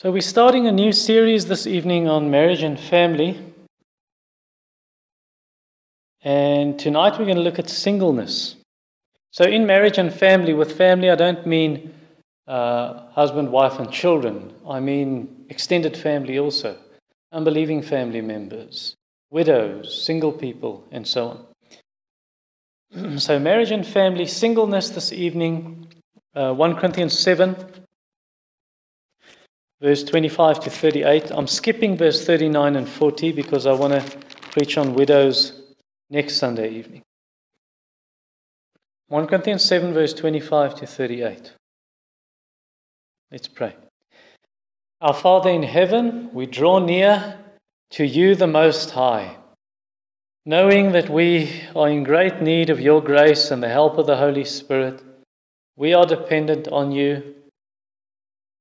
So, we're starting a new series this evening on marriage and family. And tonight we're going to look at singleness. So, in marriage and family, with family, I don't mean uh, husband, wife, and children. I mean extended family also, unbelieving family members, widows, single people, and so on. so, marriage and family, singleness this evening, uh, 1 Corinthians 7, verse 25 to 38. I'm skipping verse 39 and 40 because I want to preach on widows next Sunday evening. 1 Corinthians 7, verse 25 to 38. Let's pray. Our Father in heaven, we draw near to you, the Most High, knowing that we are in great need of your grace and the help of the Holy Spirit. We are dependent on you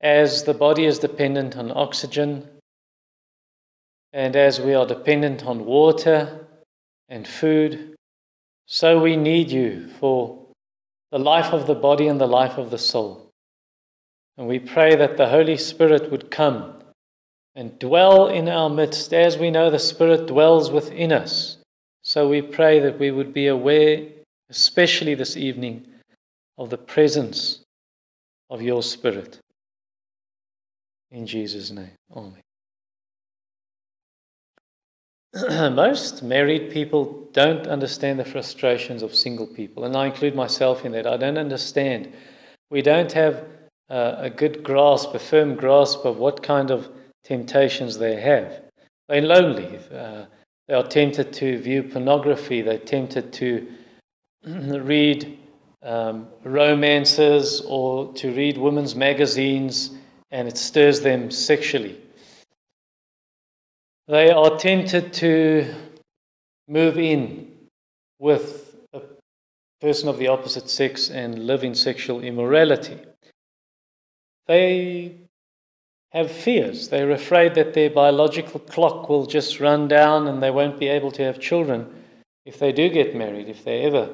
as the body is dependent on oxygen, and as we are dependent on water and food, so we need you for the life of the body and the life of the soul. And we pray that the Holy Spirit would come and dwell in our midst as we know the Spirit dwells within us. So we pray that we would be aware, especially this evening, of the presence of your Spirit. In Jesus' name, Amen. most married people don't understand the frustrations of single people, and I include myself in that. I don't understand. We don't have uh, a good grasp, a firm grasp of what kind of temptations they have. They're lonely. Uh, they are tempted to view pornography. They're tempted to read um, romances or to read women's magazines, and it stirs them sexually. They are tempted to move in with a person of the opposite sex and live in sexual immorality. They have fears. They're afraid that their biological clock will just run down and they won't be able to have children if they do get married, if they ever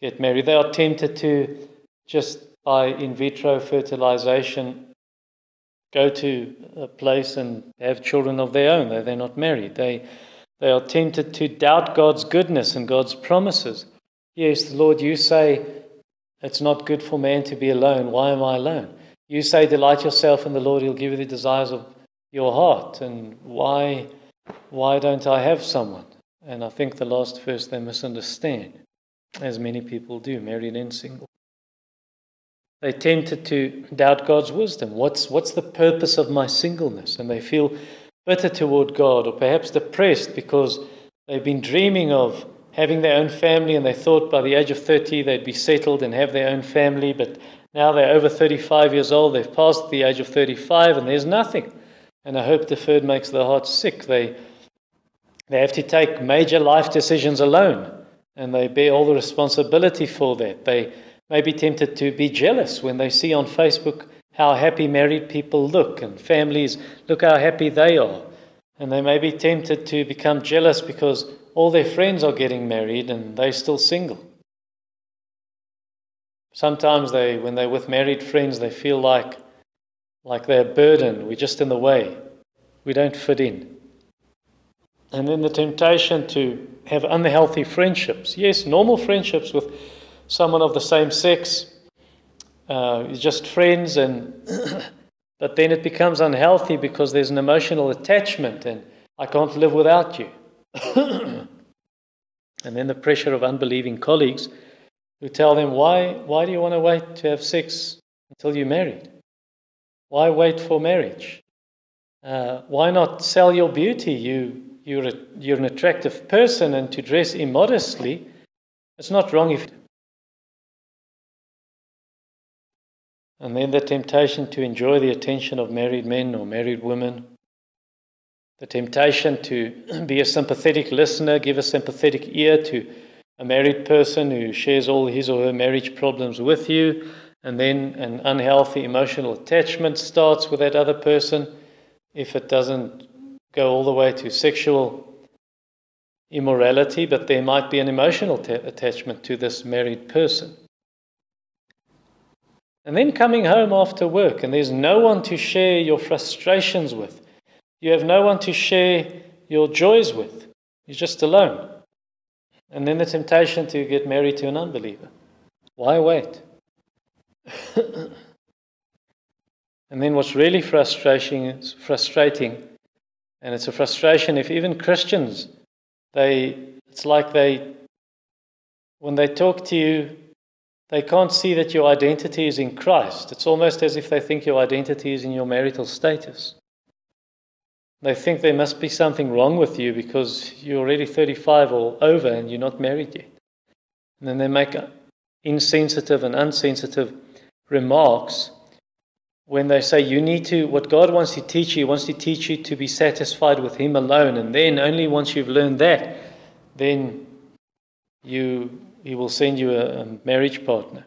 get married. They are tempted to just by in vitro fertilization go to a place and have children of their own, though they're not married. They, they are tempted to doubt God's goodness and God's promises. Yes, Lord, you say it's not good for man to be alone. Why am I alone? You say, delight yourself in the Lord, he'll give you the desires of your heart. And why, why don't I have someone? And I think the last verse they misunderstand, as many people do, married and single. They tempted to doubt God's wisdom. What's, what's the purpose of my singleness? And they feel bitter toward God or perhaps depressed because they've been dreaming of having their own family and they thought by the age of 30 they'd be settled and have their own family, but now they're over 35 years old, they've passed the age of 35 and there's nothing. And a hope deferred makes their heart sick. They, they have to take major life decisions alone and they bear all the responsibility for that. They may be tempted to be jealous when they see on Facebook how happy married people look and families look how happy they are. And they may be tempted to become jealous because all their friends are getting married and they're still single. Sometimes they, when they're with married friends, they feel like, like they're a burden. We're just in the way. We don't fit in. And then the temptation to have unhealthy friendships. Yes, normal friendships with someone of the same sex, uh, just friends, and but then it becomes unhealthy because there's an emotional attachment, and I can't live without you. and then the pressure of unbelieving colleagues who tell them, why, why do you want to wait to have sex until you're married? Why wait for marriage? Uh, why not sell your beauty? You, you're, a, you're an attractive person, and to dress immodestly, it's not wrong if And then the temptation to enjoy the attention of married men or married women. The temptation to be a sympathetic listener, give a sympathetic ear to a married person who shares all his or her marriage problems with you. And then an unhealthy emotional attachment starts with that other person if it doesn't go all the way to sexual immorality, but there might be an emotional t- attachment to this married person. And then coming home after work, and there's no one to share your frustrations with. You have no one to share your joys with. You're just alone. And then the temptation to get married to an unbeliever. Why wait? and then what's really frustrating is frustrating, and it's a frustration if even Christians, they it's like they when they talk to you, they can't see that your identity is in Christ. It's almost as if they think your identity is in your marital status. They think there must be something wrong with you because you're already 35 or over and you're not married yet. And then they make insensitive and unsensitive remarks when they say you need to, what God wants to teach you, He wants to teach you to be satisfied with Him alone. And then, only once you've learned that, then you, He will send you a, a marriage partner.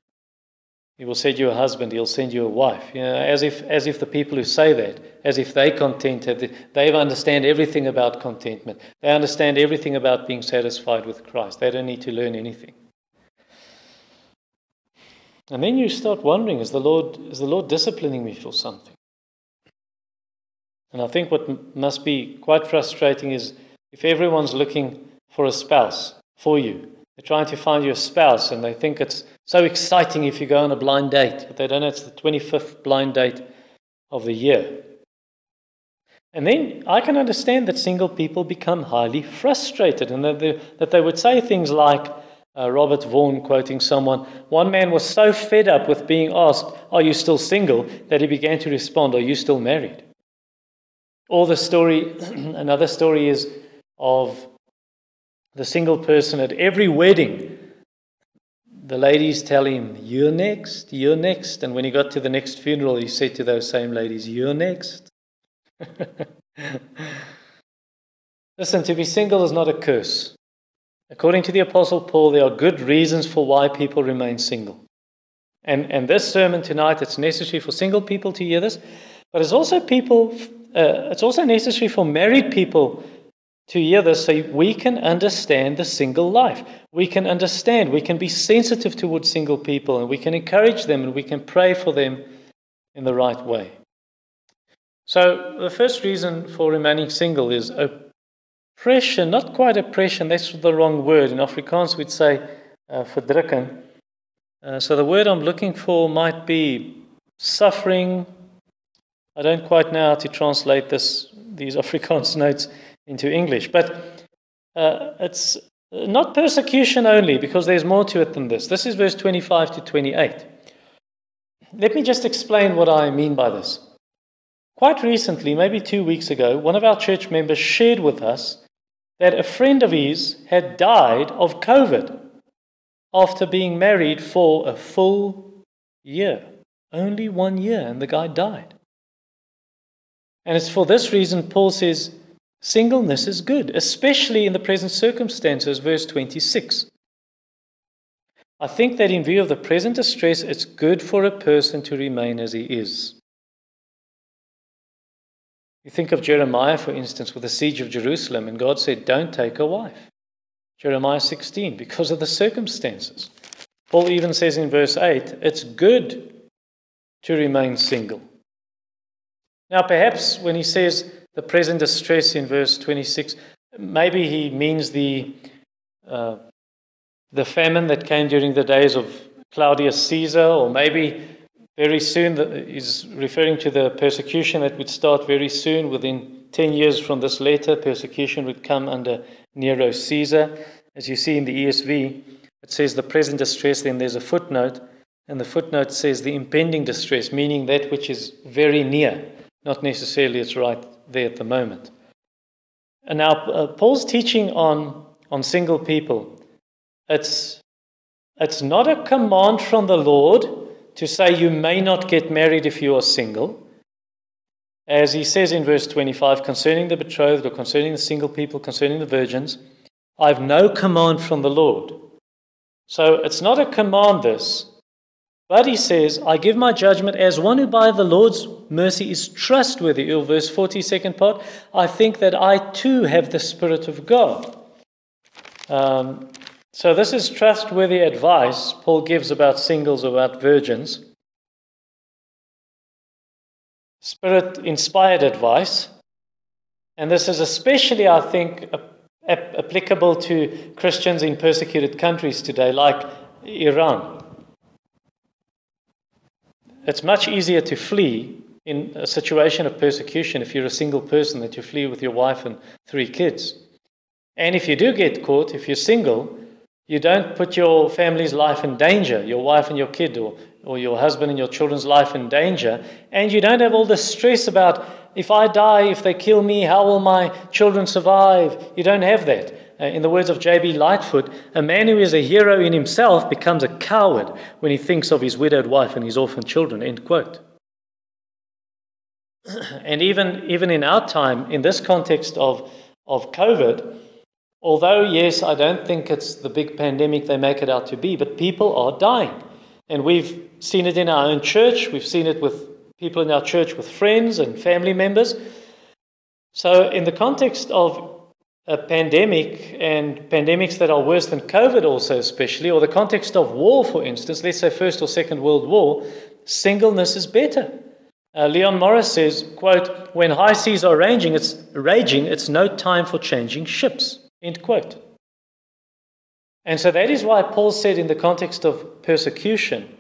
He will send you a husband. He'll send you a wife. You know, as if, as if the people who say that, as if they contented, they understand everything about contentment. They understand everything about being satisfied with Christ. They don't need to learn anything. And then you start wondering, is the Lord, is the Lord disciplining me for something? And I think what must be quite frustrating is if everyone's looking for a spouse for you, they're trying to find you a spouse and they think it's so exciting if you go on a blind date, but they don't know it's the 25th blind date of the year. And then I can understand that single people become highly frustrated and that they, that they would say things like, uh, Robert Vaughan quoting someone, one man was so fed up with being asked, Are you still single? that he began to respond, Are you still married? Or the story, another story is of the single person at every wedding. The ladies tell him, You're next, you're next. And when he got to the next funeral, he said to those same ladies, You're next. Listen, to be single is not a curse. According to the Apostle Paul, there are good reasons for why people remain single. And, and this sermon tonight, it's necessary for single people to hear this, but it's also people, uh, it's also necessary for married people to hear this so we can understand the single life. We can understand, we can be sensitive towards single people, and we can encourage them and we can pray for them in the right way. So, the first reason for remaining single is oppression, not quite oppression, that's the wrong word. In Afrikaans, we'd say uh. Uh, so, the word I'm looking for might be suffering. I don't quite know how to translate this, these Afrikaans notes into English. But uh, it's not persecution only, because there's more to it than this. This is verse 25 to 28. Let me just explain what I mean by this. Quite recently, maybe two weeks ago, one of our church members shared with us that a friend of his had died of COVID after being married for a full year. Only one year, and the guy died. And it's for this reason Paul says Singleness is good, especially in the present circumstances, verse 26. I think that in view of the present distress, it's good for a person to remain as he is. You think of Jeremiah, for instance, with the siege of Jerusalem, and God said, Don't take a wife. Jeremiah 16, because of the circumstances. Paul even says in verse 8, It's good to remain single. Now, perhaps when he says, the present distress in verse 26, maybe he means the, uh, the famine that came during the days of Claudius Caesar, or maybe very soon he's referring to the persecution that would start very soon. Within 10 years from this letter, persecution would come under Nero Caesar. As you see in the ESV, it says the present distress, then there's a footnote, and the footnote says the impending distress, meaning that which is very near, not necessarily it's right there at the moment. And now, uh, Paul's teaching on, on single people, it's, it's not a command from the Lord to say you may not get married if you are single. As he says in verse 25, concerning the betrothed or concerning the single people, concerning the virgins, I have no command from the Lord. So it's not a command, this, but he says, I give my judgment as one who by the Lord's mercy is trustworthy. Or verse 40, second part, I think that I too have the Spirit of God. Um, so this is trustworthy advice Paul gives about singles, about virgins. spirit inspired advice. And this is especially, I think, applicable to Christians in persecuted countries today, like Iran. It's much easier to flee in a situation of persecution if you're a single person than to flee with your wife and three kids. And if you do get caught, if you're single, you don't put your family's life in danger, your wife and your kid, or, or your husband and your children's life in danger. And you don't have all the stress about if I die, if they kill me, how will my children survive? You don't have that. Uh, in the words of J.B. Lightfoot, a man who is a hero in himself becomes a coward when he thinks of his widowed wife and his orphan children. End quote. and even, even in our time, in this context of, of COVID, although, yes, I don't think it's the big pandemic they make it out to be, but people are dying. And we've seen it in our own church, we've seen it with people in our church, with friends and family members. So, in the context of a pandemic and pandemics that are worse than COVID, also, especially, or the context of war, for instance, let's say First or Second World War, singleness is better. Uh, Leon Morris says, quote, when high seas are raging, it's raging, it's no time for changing ships, end quote. And so that is why Paul said in the context of persecution,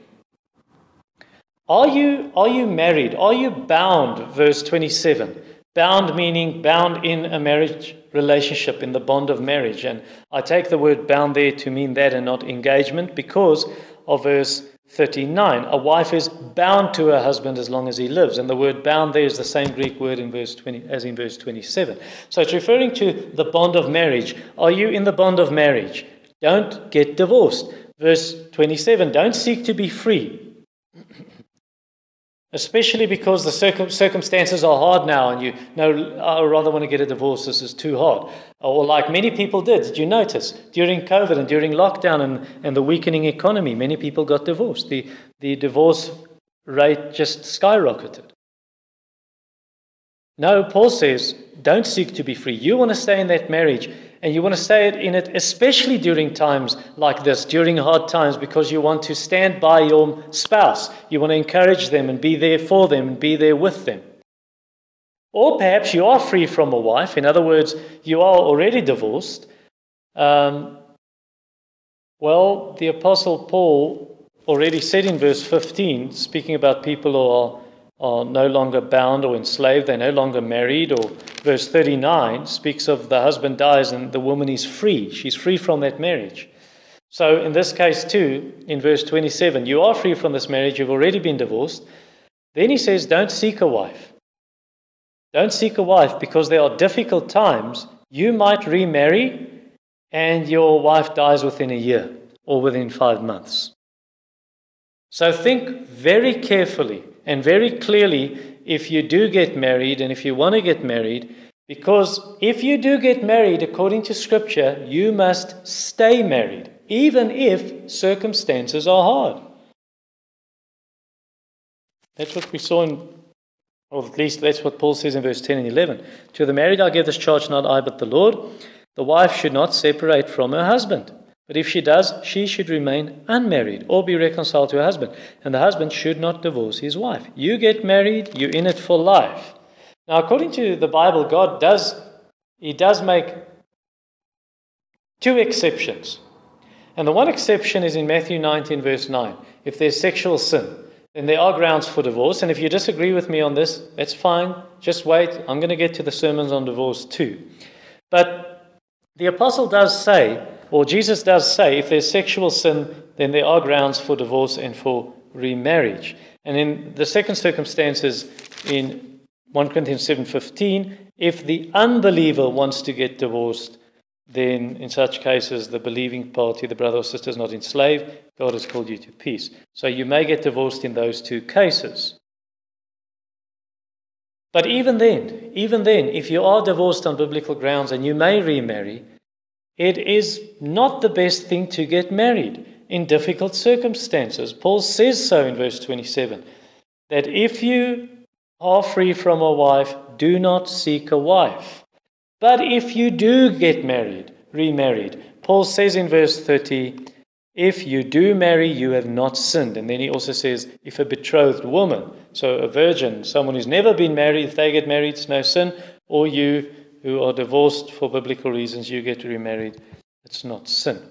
are you, are you married? Are you bound? Verse 27. Bound meaning bound in a marriage relationship, in the bond of marriage. And I take the word bound there to mean that and not engagement because of verse 39. A wife is bound to her husband as long as he lives. And the word bound there is the same Greek word in verse 20 as in verse 27. So it's referring to the bond of marriage. Are you in the bond of marriage? Don't get divorced. Verse 27 Don't seek to be free especially because the circum- circumstances are hard now and you know, I rather want to get a divorce, this is too hard. Or like many people did, did you notice? During COVID and during lockdown and, and the weakening economy, many people got divorced. The, the divorce rate just skyrocketed. No, Paul says, don't seek to be free. You want to stay in that marriage and you want to stay in it, especially during times like this, during hard times, because you want to stand by your spouse. You want to encourage them and be there for them and be there with them. Or perhaps you are free from a wife. In other words, you are already divorced. Um, well, the Apostle Paul already said in verse 15, speaking about people who are are no longer bound or enslaved, they're no longer married. Or verse 39 speaks of the husband dies and the woman is free. She's free from that marriage. So in this case, too, in verse 27, you are free from this marriage, you've already been divorced. Then he says, Don't seek a wife. Don't seek a wife because there are difficult times. You might remarry and your wife dies within a year or within five months. So think very carefully and very clearly if you do get married and if you want to get married, because if you do get married according to Scripture, you must stay married, even if circumstances are hard. That's what we saw in, or at least that's what Paul says in verse 10 and 11. To the married I give this charge, not I, but the Lord. The wife should not separate from her husband. But if she does, she should remain unmarried or be reconciled to her husband. And the husband should not divorce his wife. You get married, you're in it for life. Now, according to the Bible, God does, He does make two exceptions. And the one exception is in Matthew 19, verse 9. If there's sexual sin, then there are grounds for divorce. And if you disagree with me on this, that's fine. Just wait. I'm going to get to the sermons on divorce too. But the apostle does say, or Jesus does say if there's sexual sin, then there are grounds for divorce and for remarriage. And in the second circumstance is in 1 Corinthians 7:15, if the unbeliever wants to get divorced, then in such cases the believing party, the brother or sister is not enslaved, God has called you to peace. So you may get divorced in those two cases. But even then, even then, if you are divorced on biblical grounds and you may remarry, it is not the best thing to get married in difficult circumstances. Paul says so in verse 27 that if you are free from a wife, do not seek a wife. But if you do get married, remarried, Paul says in verse 30, if you do marry, you have not sinned. And then he also says, if a betrothed woman, so a virgin, someone who's never been married, if they get married, it's no sin. Or you who are divorced for biblical reasons, you get remarried, it's not sin.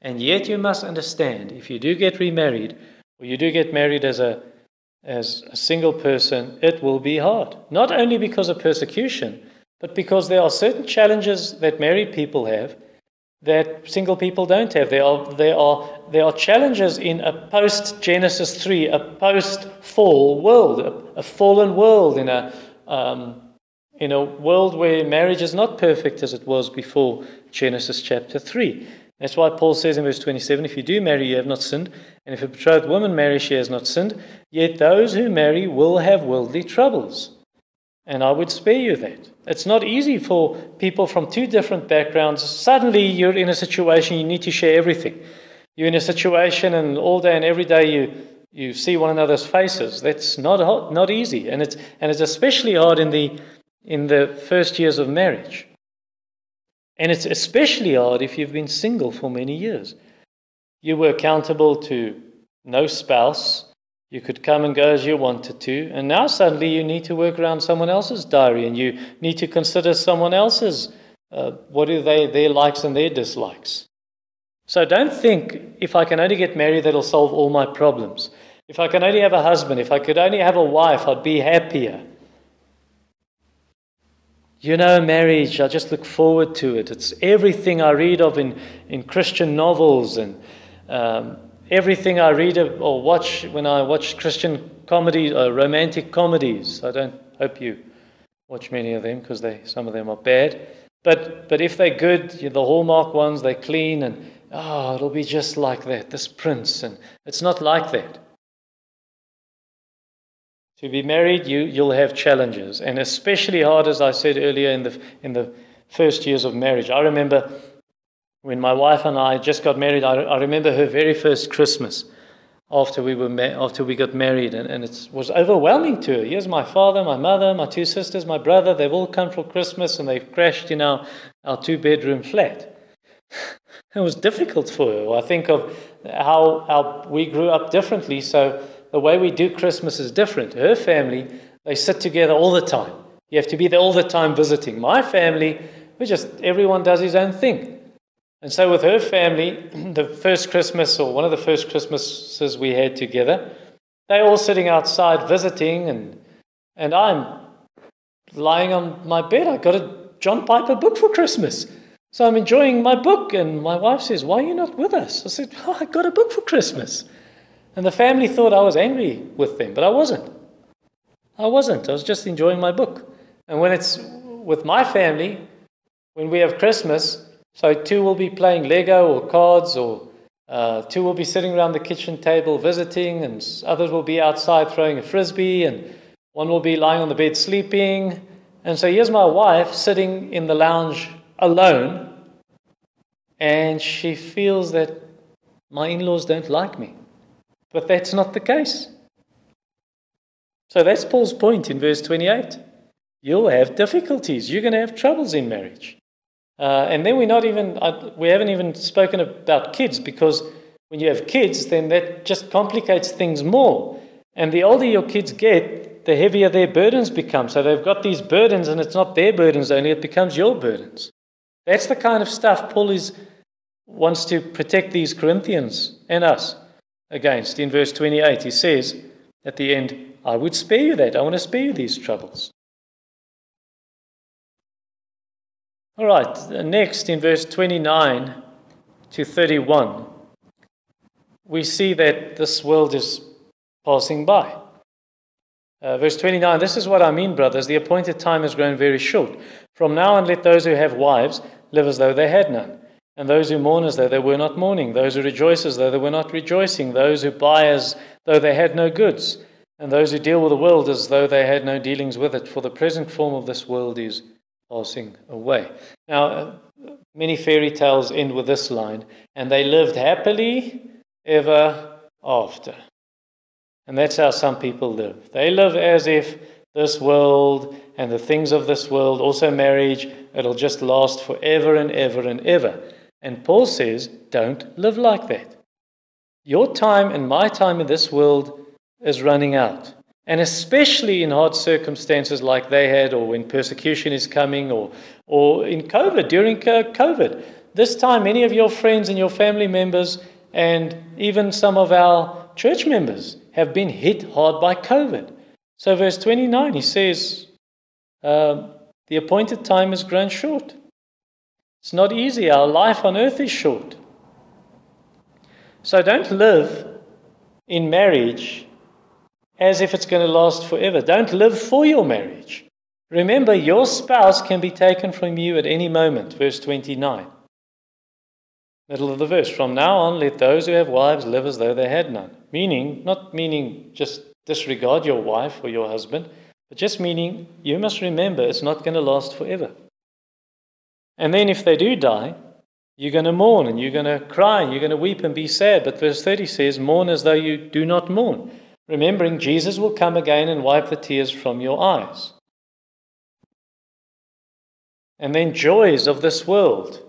And yet you must understand if you do get remarried, or you do get married as a as a single person, it will be hard. Not only because of persecution, but because there are certain challenges that married people have that single people don't have. There are, there are, there are challenges in a post Genesis 3, a post fall world, a, a, fallen world, in a, um, in a world where marriage is not perfect as it was before Genesis chapter 3. That's why Paul says in verse 27 if you do marry, you have not sinned. And if a betrothed woman marries, she has not sinned. Yet those who marry will have worldly troubles. And I would spare you that. It's not easy for people from two different backgrounds. Suddenly you're in a situation you need to share everything. You're in a situation and all day and every day you, you see one another's faces. That's not, not easy. And it's, and it's especially hard in the, in the first years of marriage. And it's especially hard if you've been single for many years. You were accountable to no spouse. You could come and go as you wanted to. And now suddenly you need to work around someone else's diary and you need to consider someone else's, uh, what are they, their likes and their dislikes. So don't think if I can only get married, that'll solve all my problems. If I can only have a husband, if I could only have a wife, I'd be happier. You know, marriage, I just look forward to it. It's everything I read of in, in Christian novels and um, everything I read of, or watch when I watch Christian comedies, uh, romantic comedies, I don't hope you watch many of them because some of them are bad. But but if they're good, the Hallmark ones, they're clean and oh, it'll be just like that. This prince, and it's not like that. To be married, you you'll have challenges, and especially hard, as I said earlier in the in the first years of marriage. I remember when my wife and I just got married, I, I remember her very first Christmas after we, were ma- after we got married, and, and it was overwhelming to her. Here's my father, my mother, my two sisters, my brother. They've all come for Christmas, and they've crashed in our, our two bedroom flat. it was difficult for her. I think of how, how we grew up differently, so the way we do Christmas is different. Her family, they sit together all the time. You have to be there all the time visiting. My family, we just everyone does his own thing. And so, with her family, the first Christmas, or one of the first Christmases we had together, they're all sitting outside visiting, and, and I'm lying on my bed. I got a John Piper book for Christmas. So I'm enjoying my book, and my wife says, Why are you not with us? I said, oh, I got a book for Christmas. And the family thought I was angry with them, but I wasn't. I wasn't. I was just enjoying my book. And when it's with my family, when we have Christmas, so two will be playing Lego or cards, or uh, two will be sitting around the kitchen table visiting, and others will be outside throwing a frisbee, and one will be lying on the bed sleeping. And so here's my wife sitting in the lounge alone, and she feels that my in laws don't like me. But that's not the case. So that's Paul's point in verse 28. You'll have difficulties, you're going to have troubles in marriage. Uh, and then we're not even, uh, we haven't even spoken about kids because when you have kids, then that just complicates things more. And the older your kids get, the heavier their burdens become. So they've got these burdens, and it's not their burdens only, it becomes your burdens. That's the kind of stuff Paul is, wants to protect these Corinthians and us against. In verse 28, he says at the end, I would spare you that. I want to spare you these troubles. All right, next in verse 29 to 31, we see that this world is passing by. Uh, verse 29 This is what I mean, brothers. The appointed time has grown very short. From now on, let those who have wives live as though they had none, and those who mourn as though they were not mourning, those who rejoice as though they were not rejoicing, those who buy as though they had no goods, and those who deal with the world as though they had no dealings with it. For the present form of this world is passing away. Now, uh, many fairy tales end with this line and they lived happily ever after. And that's how some people live. They live as if this world and the things of this world, also marriage, it'll just last forever and ever and ever. And Paul says, don't live like that. Your time and my time in this world is running out. And especially in hard circumstances like they had, or when persecution is coming, or, or in COVID, during COVID. This time, many of your friends and your family members, and even some of our church members, have been hit hard by COVID. So, verse 29, he says, um, The appointed time has grown short. It's not easy. Our life on earth is short. So, don't live in marriage as if it's going to last forever. Don't live for your marriage. Remember, your spouse can be taken from you at any moment. Verse 29. Middle of the verse. From now on, let those who have wives live as though they had none. Meaning, not meaning just disregard your wife or your husband, but just meaning you must remember it's not going to last forever. And then if they do die, you're going to mourn and you're going to cry and you're going to weep and be sad. But verse 30 says, Mourn as though you do not mourn remembering Jesus will come again and wipe the tears from your eyes. And then joys of this world.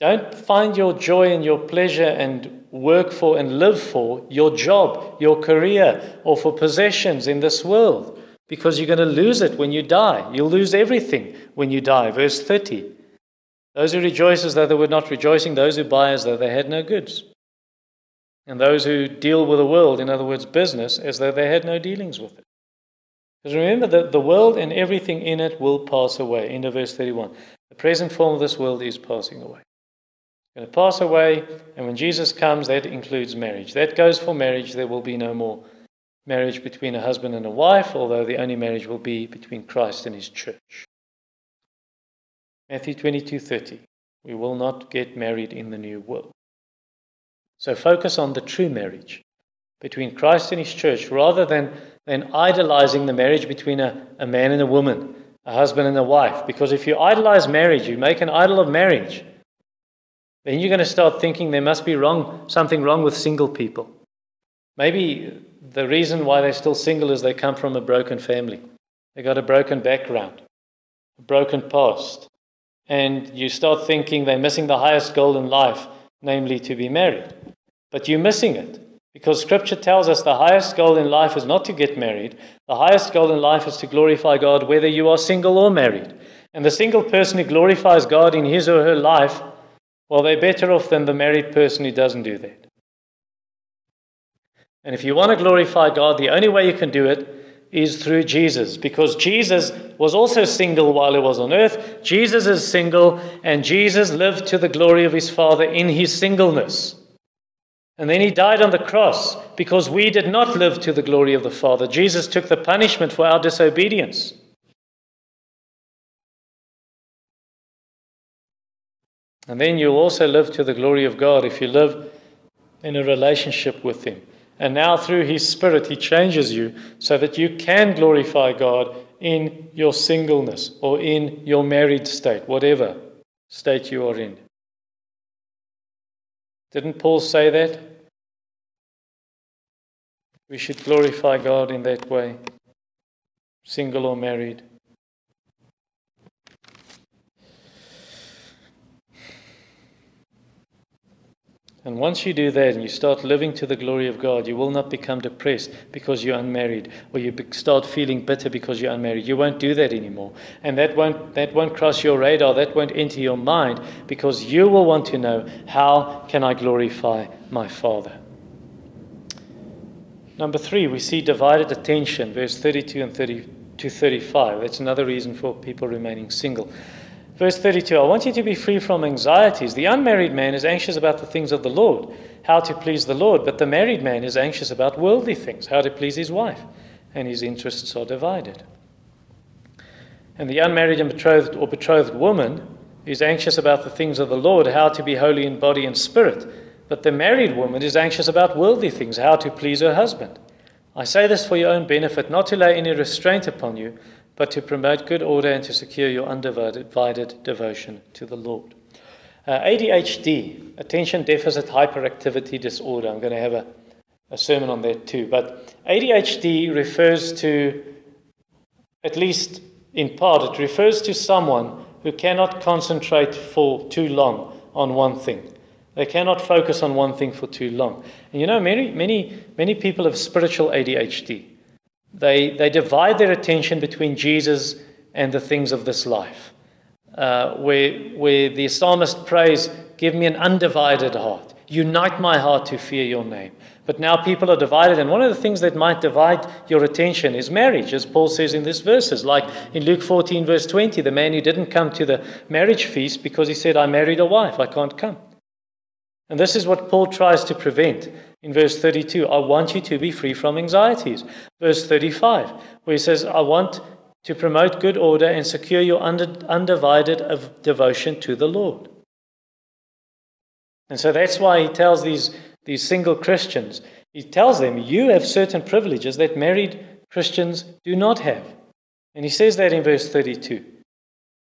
Don't find your joy and your pleasure and work for and live for your job, your career, or for possessions in this world because you're going to lose it when you die. You'll lose everything when you die. Verse 30. Those who rejoice as though they were not rejoicing, those who buy as though they had no goods and those who deal with the world, in other words, business, as though they had no dealings with it. Because remember that the world and everything in it will pass away. End of verse 31. The present form of this world is passing away. It's going to pass away, and when Jesus comes, that includes marriage. That goes for marriage. There will be no more marriage between a husband and a wife, although the only marriage will be between Christ and his church. Matthew 22:30. We will not get married in the new world. So focus on the true marriage between Christ and his church rather than, than idolizing the marriage between a, a man and a woman, a husband and a wife. Because if you idolize marriage, you make an idol of marriage, then you're going to start thinking there must be wrong, something wrong with single people. Maybe the reason why they're still single is they come from a broken family. They got a broken background, a broken past. And you start thinking they're missing the highest goal in life, namely to be married. But you're missing it because scripture tells us the highest goal in life is not to get married. The highest goal in life is to glorify God whether you are single or married. And the single person who glorifies God in his or her life, well, they're better off than the married person who doesn't do that. And if you want to glorify God, the only way you can do it is through Jesus because Jesus was also single while he was on earth. Jesus is single, and Jesus lived to the glory of his Father in his singleness. And then he died on the cross because we did not live to the glory of the Father. Jesus took the punishment for our disobedience. And then you'll also live to the glory of God if you live in a relationship with Him. And now, through His Spirit, He changes you so that you can glorify God in your singleness or in your married state, whatever state you are in. Didn't Paul say that? We should glorify God in that way, single or married. And once you do that and you start living to the glory of God, you will not become depressed because you're unmarried, or you start feeling bitter because you're unmarried. You won't do that anymore. And that won't, that won't cross your radar, that won't enter your mind because you will want to know how can I glorify my Father? Number three, we see divided attention, verse 32 and 30 to 35. That's another reason for people remaining single. Verse 32 I want you to be free from anxieties. The unmarried man is anxious about the things of the Lord, how to please the Lord, but the married man is anxious about worldly things, how to please his wife, and his interests are divided. And the unmarried and betrothed or betrothed woman is anxious about the things of the Lord, how to be holy in body and spirit, but the married woman is anxious about worldly things, how to please her husband. I say this for your own benefit, not to lay any restraint upon you but to promote good order and to secure your undivided devotion to the Lord. Uh, ADHD, attention deficit hyperactivity disorder. I'm going to have a, a sermon on that too. But ADHD refers to, at least in part, it refers to someone who cannot concentrate for too long on one thing. They cannot focus on one thing for too long. And you know, many, many, many people have spiritual ADHD. They, they divide their attention between Jesus and the things of this life. Uh, where, where the psalmist prays, Give me an undivided heart. Unite my heart to fear your name. But now people are divided, and one of the things that might divide your attention is marriage, as Paul says in these verses. Like in Luke 14, verse 20, the man who didn't come to the marriage feast because he said, I married a wife, I can't come. And this is what Paul tries to prevent in verse 32. I want you to be free from anxieties. Verse 35, where he says, I want to promote good order and secure your undivided devotion to the Lord. And so that's why he tells these these single Christians, he tells them, You have certain privileges that married Christians do not have. And he says that in verse 32.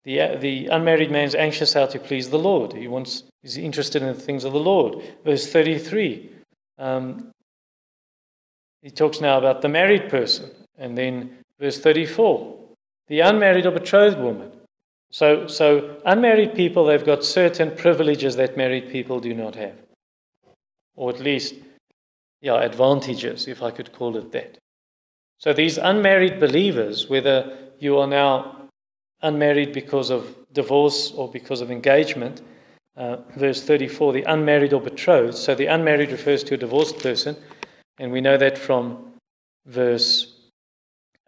The, the unmarried man is anxious how to please the Lord. He wants, he's interested in the things of the Lord. Verse 33. Um, he talks now about the married person. And then verse 34. The unmarried or betrothed woman. So, so unmarried people, they've got certain privileges that married people do not have or at least, yeah, advantages, if I could call it that. So these unmarried believers, whether you are now unmarried because of divorce or because of engagement, uh, verse 34, the unmarried or betrothed. So the unmarried refers to a divorced person, and we know that from verse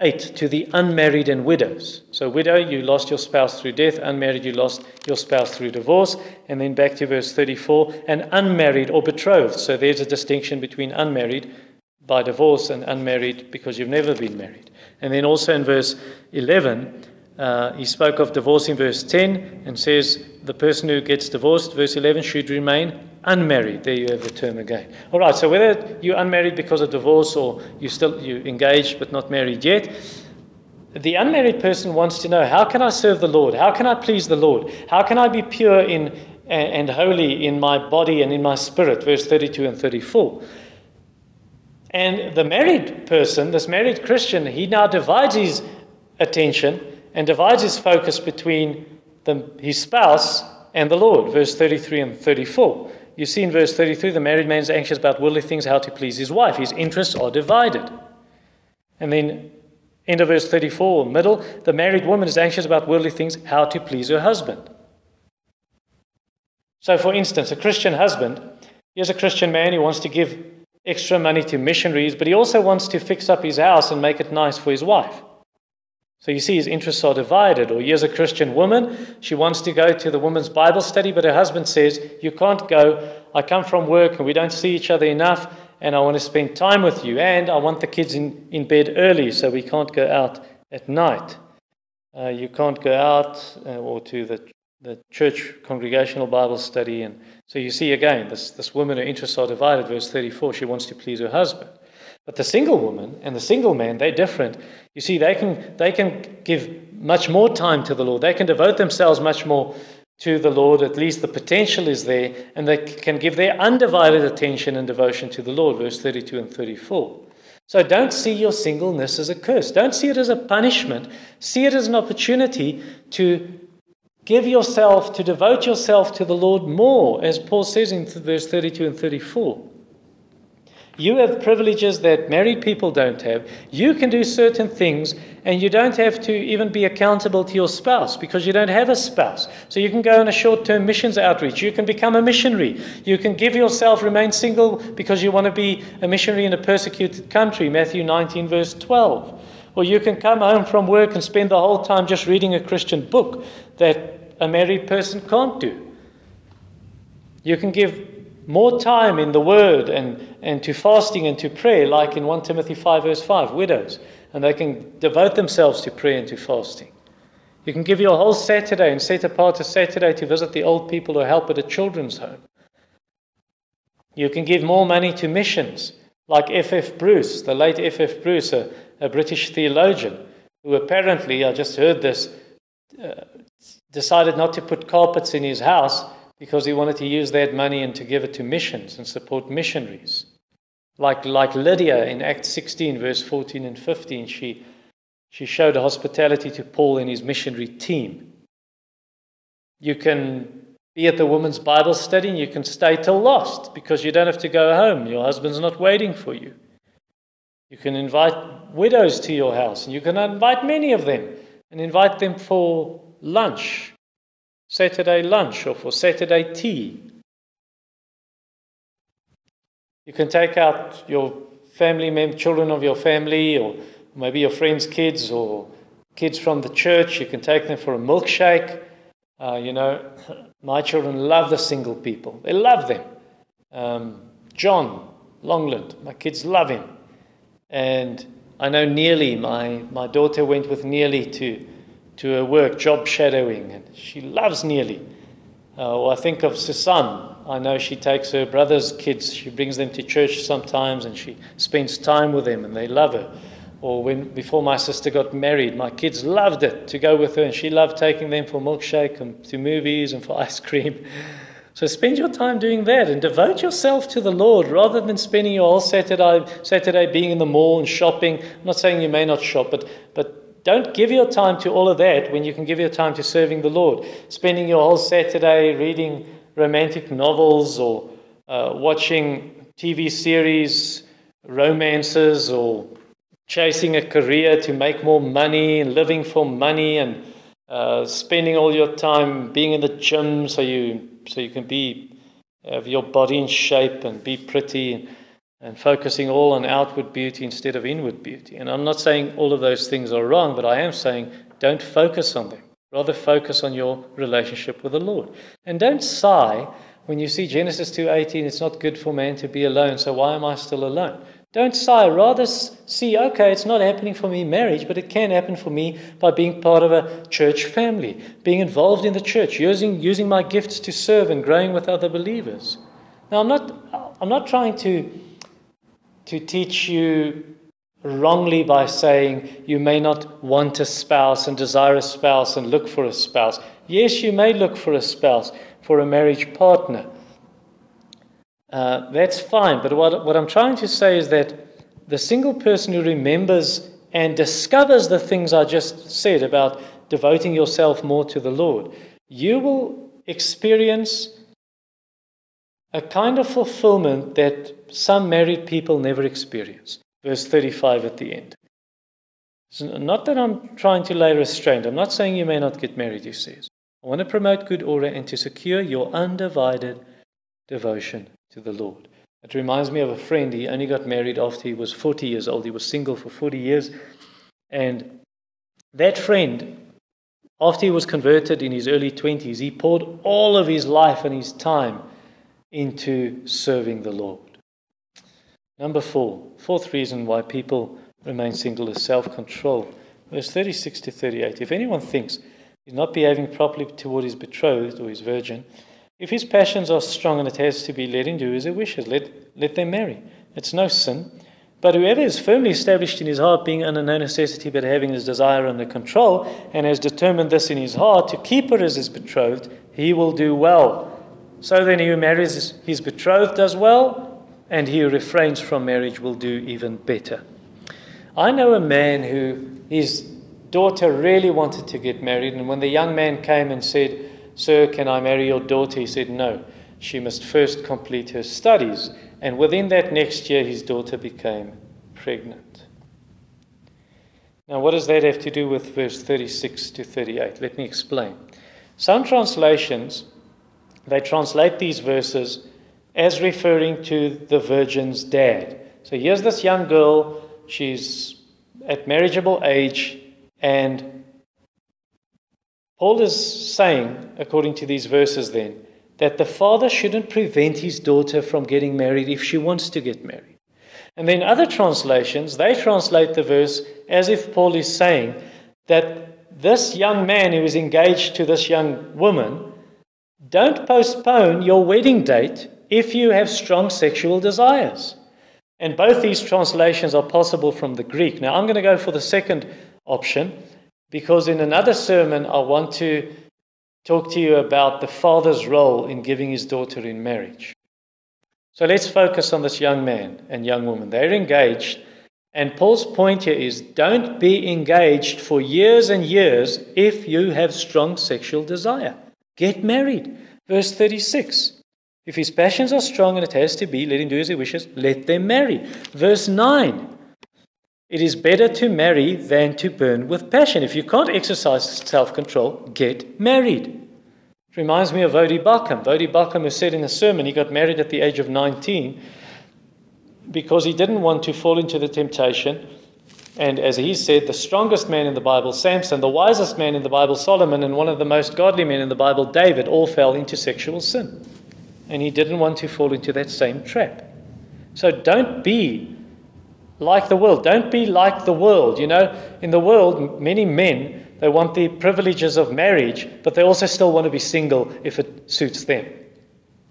8 to the unmarried and widows. So, widow, you lost your spouse through death. Unmarried, you lost your spouse through divorce. And then back to verse 34 and unmarried or betrothed. So, there's a distinction between unmarried by divorce and unmarried because you've never been married. And then also in verse 11, uh, he spoke of divorce in verse 10 and says the person who gets divorced, verse 11, should remain unmarried. There you have the term again. All right, so whether you're unmarried because of divorce or you still you engaged but not married yet, the unmarried person wants to know how can I serve the Lord? How can I please the Lord? How can I be pure in and holy in my body and in my spirit? Verse 32 and 34. And the married person, this married Christian, he now divides his attention and divides his focus between the, his spouse and the Lord, verse 33 and 34. You see in verse 33, the married man is anxious about worldly things, how to please his wife. His interests are divided. And then, end of verse 34, middle, the married woman is anxious about worldly things, how to please her husband. So, for instance, a Christian husband, here's a Christian man who wants to give extra money to missionaries, but he also wants to fix up his house and make it nice for his wife. So you see, his interests are divided. Or here's a Christian woman. She wants to go to the women's Bible study, but her husband says, You can't go. I come from work and we don't see each other enough, and I want to spend time with you. And I want the kids in, in bed early so we can't go out at night. Uh, you can't go out uh, or to the, the church congregational Bible study. And so you see again, this, this woman, her interests are divided. Verse 34, she wants to please her husband. But the single woman and the single man, they're different. You see, they can, they can give much more time to the Lord. They can devote themselves much more to the Lord. At least the potential is there, and they can give their undivided attention and devotion to the Lord. Verse 32 and 34. So don't see your singleness as a curse. Don't see it as a punishment. See it as an opportunity to give yourself, to devote yourself to the Lord more, as Paul says in verse 32 and 34. You have privileges that married people don't have. You can do certain things, and you don't have to even be accountable to your spouse because you don't have a spouse. So you can go on a short term missions outreach. You can become a missionary. You can give yourself, remain single because you want to be a missionary in a persecuted country. Matthew 19, verse 12. Or you can come home from work and spend the whole time just reading a Christian book that a married person can't do. You can give more time in the Word and, and to fasting and to prayer, like in 1 Timothy 5, verse 5, widows, and they can devote themselves to prayer and to fasting. You can give your whole Saturday and set apart a Saturday to visit the old people or help at a children's home. You can give more money to missions, like F. F. Bruce, the late F. F. Bruce, a, a British theologian, who apparently, I just heard this, uh, decided not to put carpets in his house because he wanted to use that money and to give it to missions and support missionaries. Like, like Lydia in Acts 16, verse 14 and 15, she, she showed hospitality to Paul and his missionary team. You can be at the women's Bible study and you can stay till lost because you don't have to go home. Your husband's not waiting for you. You can invite widows to your house and you can invite many of them and invite them for lunch, Saturday lunch, or for Saturday tea. You can take out your family members, children of your family, or maybe your friends' kids, or kids from the church. You can take them for a milkshake. Uh, you know, my children love the single people. They love them. Um, John Longland, my kids love him. And I know Nearly, my, my daughter went with Nearly to, to her work, job shadowing, and she loves Nearly. Uh, or I think of Susan. I know she takes her brother's kids, she brings them to church sometimes, and she spends time with them, and they love her or when before my sister got married, my kids loved it to go with her, and she loved taking them for milkshake and to movies and for ice cream. So spend your time doing that and devote yourself to the Lord rather than spending your whole Saturday Saturday being in the mall and shopping. I'm not saying you may not shop, but but don't give your time to all of that when you can give your time to serving the Lord. Spending your whole Saturday reading romantic novels or uh, watching TV series, romances, or chasing a career to make more money and living for money and uh, spending all your time being in the gym so you so you can be have your body in shape and be pretty and, focusing all on outward beauty instead of inward beauty. And I'm not saying all of those things are wrong, but I am saying don't focus on them. Rather focus on your relationship with the Lord. And don't sigh when you see Genesis 2:18 it's not good for man to be alone, so why am I still alone? Don't sigh, rather see, okay, it's not happening for me marriage, but it can happen for me by being part of a church family, being involved in the church, using, using my gifts to serve and growing with other believers. Now, I'm not, I'm not trying to, to teach you wrongly by saying you may not want a spouse and desire a spouse and look for a spouse. Yes, you may look for a spouse, for a marriage partner. Uh, that's fine. But what, what I'm trying to say is that the single person who remembers and discovers the things I just said about devoting yourself more to the Lord, you will experience a kind of fulfillment that some married people never experience. Verse 35 at the end. So not that I'm trying to lay restraint. I'm not saying you may not get married, he says. I want to promote good order and to secure your undivided devotion to the Lord. It reminds me of a friend. He only got married after he was 40 years old. He was single for 40 years. And that friend, after he was converted in his early 20s, he poured all of his life and his time into serving the Lord. Number four, fourth reason why people remain single is self control. Verse 36 to 38. If anyone thinks he's not behaving properly toward his betrothed or his virgin, if his passions are strong and it has to be, let him do as he wishes. Let, let them marry. It's no sin. But whoever is firmly established in his heart, being under no necessity but having his desire under control, and has determined this in his heart to keep her as his betrothed, he will do well. So then, he who marries his betrothed does well, and he who refrains from marriage will do even better. I know a man who his daughter really wanted to get married, and when the young man came and said, Sir, can I marry your daughter? He said, No. She must first complete her studies. And within that next year, his daughter became pregnant. Now, what does that have to do with verse 36 to 38? Let me explain. Some translations, they translate these verses as referring to the virgin's dad. So here's this young girl, she's at marriageable age, and Paul is saying, according to these verses, then, that the father shouldn't prevent his daughter from getting married if she wants to get married. And then other translations, they translate the verse as if Paul is saying that this young man who is engaged to this young woman, don't postpone your wedding date if you have strong sexual desires. And both these translations are possible from the Greek. Now, I'm going to go for the second option, because in another sermon, I want to talk to you about the father's role in giving his daughter in marriage. So let's focus on this young man and young woman. They're engaged. And Paul's point here is don't be engaged for years and years if you have strong sexual desire. Get married. Verse 36 If his passions are strong and it has to be, let him do as he wishes, let them marry. Verse 9 It is better to marry than to burn with passion. If you can't exercise self control, get married. It reminds me of Voddie Baucham. Voddie Baucham, who said in a sermon he got married at the age of 19 because he didn't want to fall into the temptation and as he said, the strongest man in the Bible, Samson, the wisest man in the Bible, Solomon, and one of the most godly men in the Bible, David, all fell into sexual sin. And he didn't want to fall into that same trap. So don't be like the world. Don't be like the world. You know, in the world, many men, they want the privileges of marriage, but they also still want to be single if it suits them.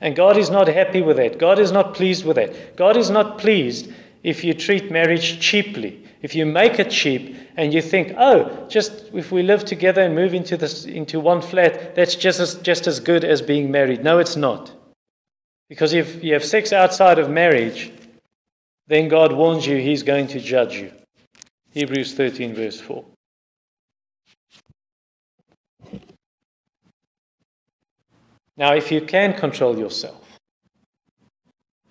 And God is not happy with that. God is not pleased with that. God is not pleased if you treat marriage cheaply if you make it cheap and you think, oh, just if we live together and move into, this, into one flat, that's just as, just as good as being married. No, it's not. Because if you have sex outside of marriage, then God warns you he's going to judge you. Hebrews 13, verse 4. Now, if you can control yourself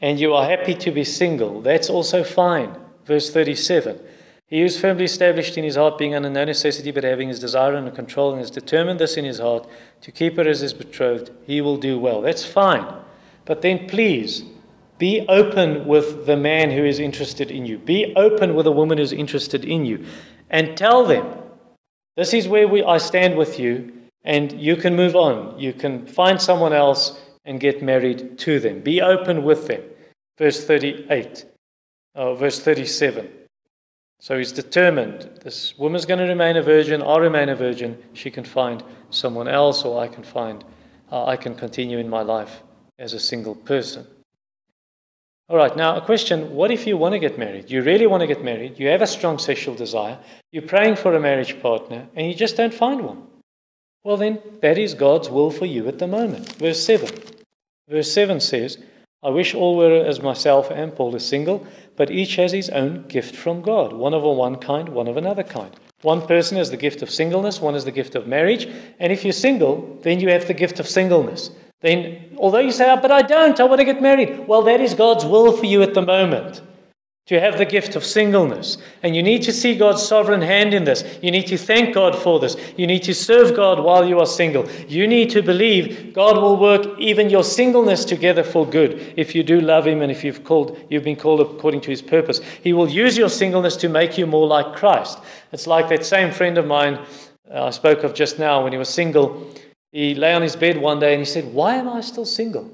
and you are happy to be single, that's also fine. Verse 37 he is firmly established in his heart, being under no necessity but having his desire under control, and has determined this in his heart to keep her as his betrothed, he will do well. That's fine. But then please be open with the man who is interested in you. Be open with a woman who's interested in you. And tell them, this is where we, I stand with you, and you can move on. You can find someone else and get married to them. Be open with them. Verse 38, oh, verse 37. So he's determined this woman's going to remain a virgin, I'll remain a virgin. She can find someone else, or I can find, uh, I can continue in my life as a single person. All right, now a question what if you want to get married? You really want to get married, you have a strong sexual desire, you're praying for a marriage partner, and you just don't find one. Well, then, that is God's will for you at the moment. Verse 7. Verse 7 says, I wish all were as myself and Paul is single, but each has his own gift from God, one of a one kind, one of another kind. One person has the gift of singleness, one has the gift of marriage, and if you're single, then you have the gift of singleness. Then, although you say, oh, but I don't, I want to get married, well, that is God's will for you at the moment to have the gift of singleness. And you need to see God's sovereign hand in this. You need to thank God for this. You need to serve God while you are single. You need to believe God will work even your singleness together for good if you do love Him and if you've, called, you've been called according to His purpose. He will use your singleness to make you more like Christ. It's like that same friend of mine uh, I spoke of just now when he was single. He lay on his bed one day and he said, Why am I still single?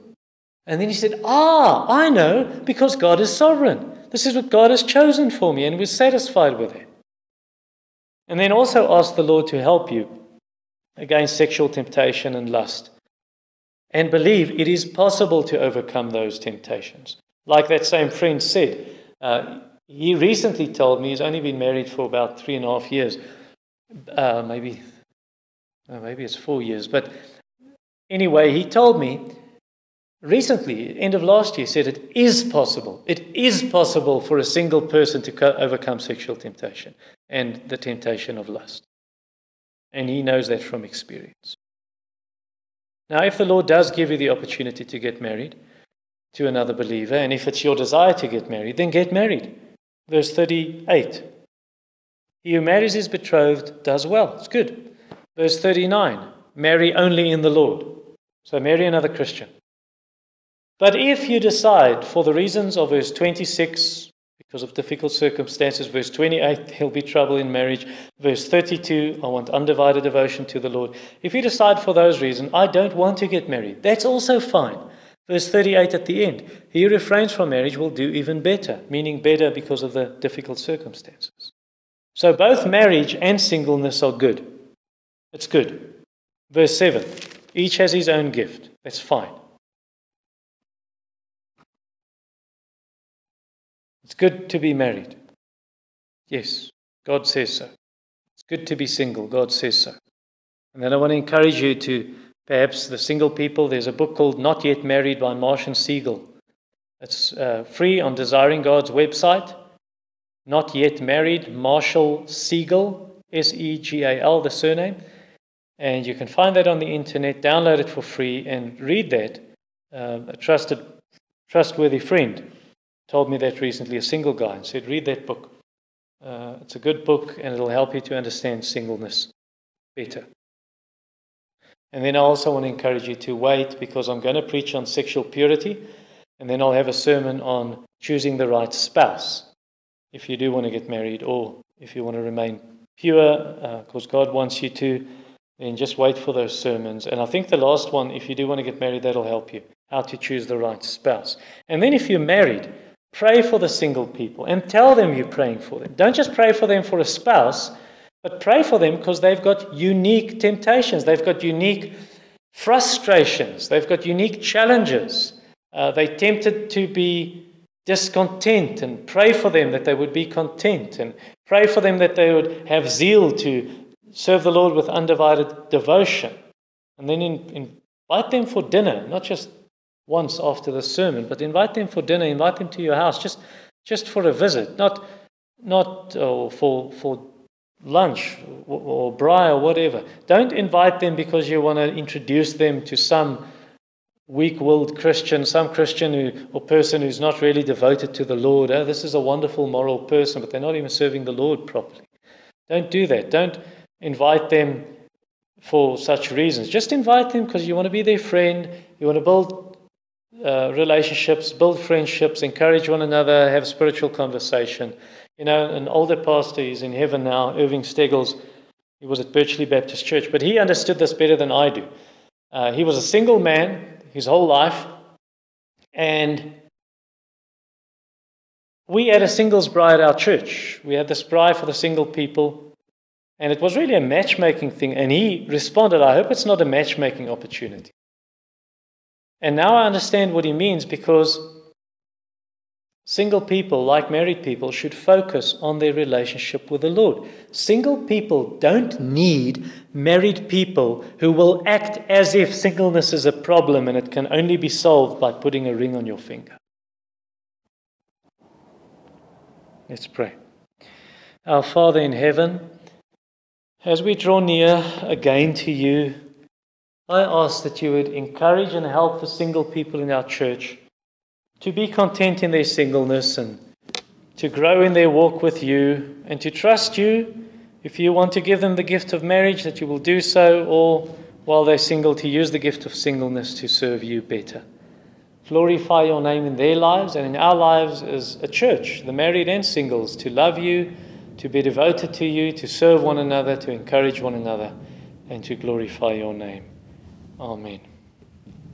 And then he said, Ah, I know, because God is sovereign. This is what God has chosen for me, and we're satisfied with it. And then also ask the Lord to help you against sexual temptation and lust. And believe it is possible to overcome those temptations. Like that same friend said, uh, he recently told me he's only been married for about three and a half years. Uh, maybe, uh, maybe it's four years. But anyway, he told me recently, end of last year, said it is possible. It is possible for a single person to co- overcome sexual temptation and the temptation of lust. And he knows that from experience. Now, if the Lord does give you the opportunity to get married to another believer, and if it's your desire to get married, then get married. Verse 38 He who marries his betrothed does well. It's good. Verse 39 Marry only in the Lord. So marry another Christian. But if you decide, for the reasons of verse 26, because of difficult circumstances, verse 28, there'll be trouble in marriage, verse 32, I want undivided devotion to the Lord. If you decide for those reasons, I don't want to get married, that's also fine. Verse 38 at the end, he who refrains from marriage will do even better, meaning better because of the difficult circumstances. So both marriage and singleness are good. It's good. Verse 7, each has his own gift. That's fine. It's good to be married. Yes, God says so. It's good to be single. God says so. And then I want to encourage you to perhaps the single people. There's a book called Not Yet Married by Marshall Segal. It's uh, free on Desiring God's website. Not Yet Married, Marshall Segal, S E G A L, the surname. And you can find that on the internet, download it for free, and read that. Uh, a trusted, trustworthy friend told me that recently, a single guy, and said, Read that book. Uh, it's a good book, and it'll help you to understand singleness better. And then I also want to encourage you to wait because I'm going to preach on sexual purity, and then I'll have a sermon on choosing the right spouse if you do want to get married or if you want to remain pure because uh, God wants you to, then just wait for those sermons. And I think the last one, if you do want to get married, that'll help you how to choose the right spouse. And then if you're married, pray for the single people and tell them you're praying for them. Don't just pray for them for a spouse, but pray for them because they've got unique temptations, they've got unique frustrations, they've got unique challenges. Uh, they're tempted to be discontent and pray for them that they would be content and pray for them that they would have zeal to serve the Lord with undivided devotion. And then in, invite them for dinner, not just once after the sermon, but invite them for dinner, invite them to your house just, just for a visit, not, not oh, for, for lunch or, or or whatever. Don't invite them because you want to introduce them to some weak willed Christian, some Christian who, or person who's not really devoted to the Lord. Oh, this is a wonderful moral person, but they're not even serving the Lord properly. Don't do that. Don't invite them for such reasons. Just invite them because you want to be their friend, you want to build uh, relationships, build friendships, encourage one another, have spiritual conversation. You know, an older pastor, he's in heaven now, Irving Steggles, he was at Birchley Baptist Church, but he understood this better than I do. Uh, he was a single man his whole life, and we had a singles bride at our church. We had this bride for the single people, and it was really a matchmaking thing. And he responded, I hope it's not a matchmaking opportunity. And now I understand what he means because Single people, like married people, should focus on their relationship with the Lord. Single people don't need married people who will act as if singleness is a problem and it can only be solved by putting a ring on your finger. Let's pray. Our Father in heaven, as we draw near again to you, I ask that you would encourage and help the single people in our church to be content in their singleness and to grow in their walk with you and to trust you. If you want to give them the gift of marriage, that you will do so, or while they're single, to use the gift of singleness to serve you better. Glorify your name in their lives and in our lives as a church, the married and singles, to love you, to be devoted to you, to serve one another, to encourage one another, and to glorify your name. Amen.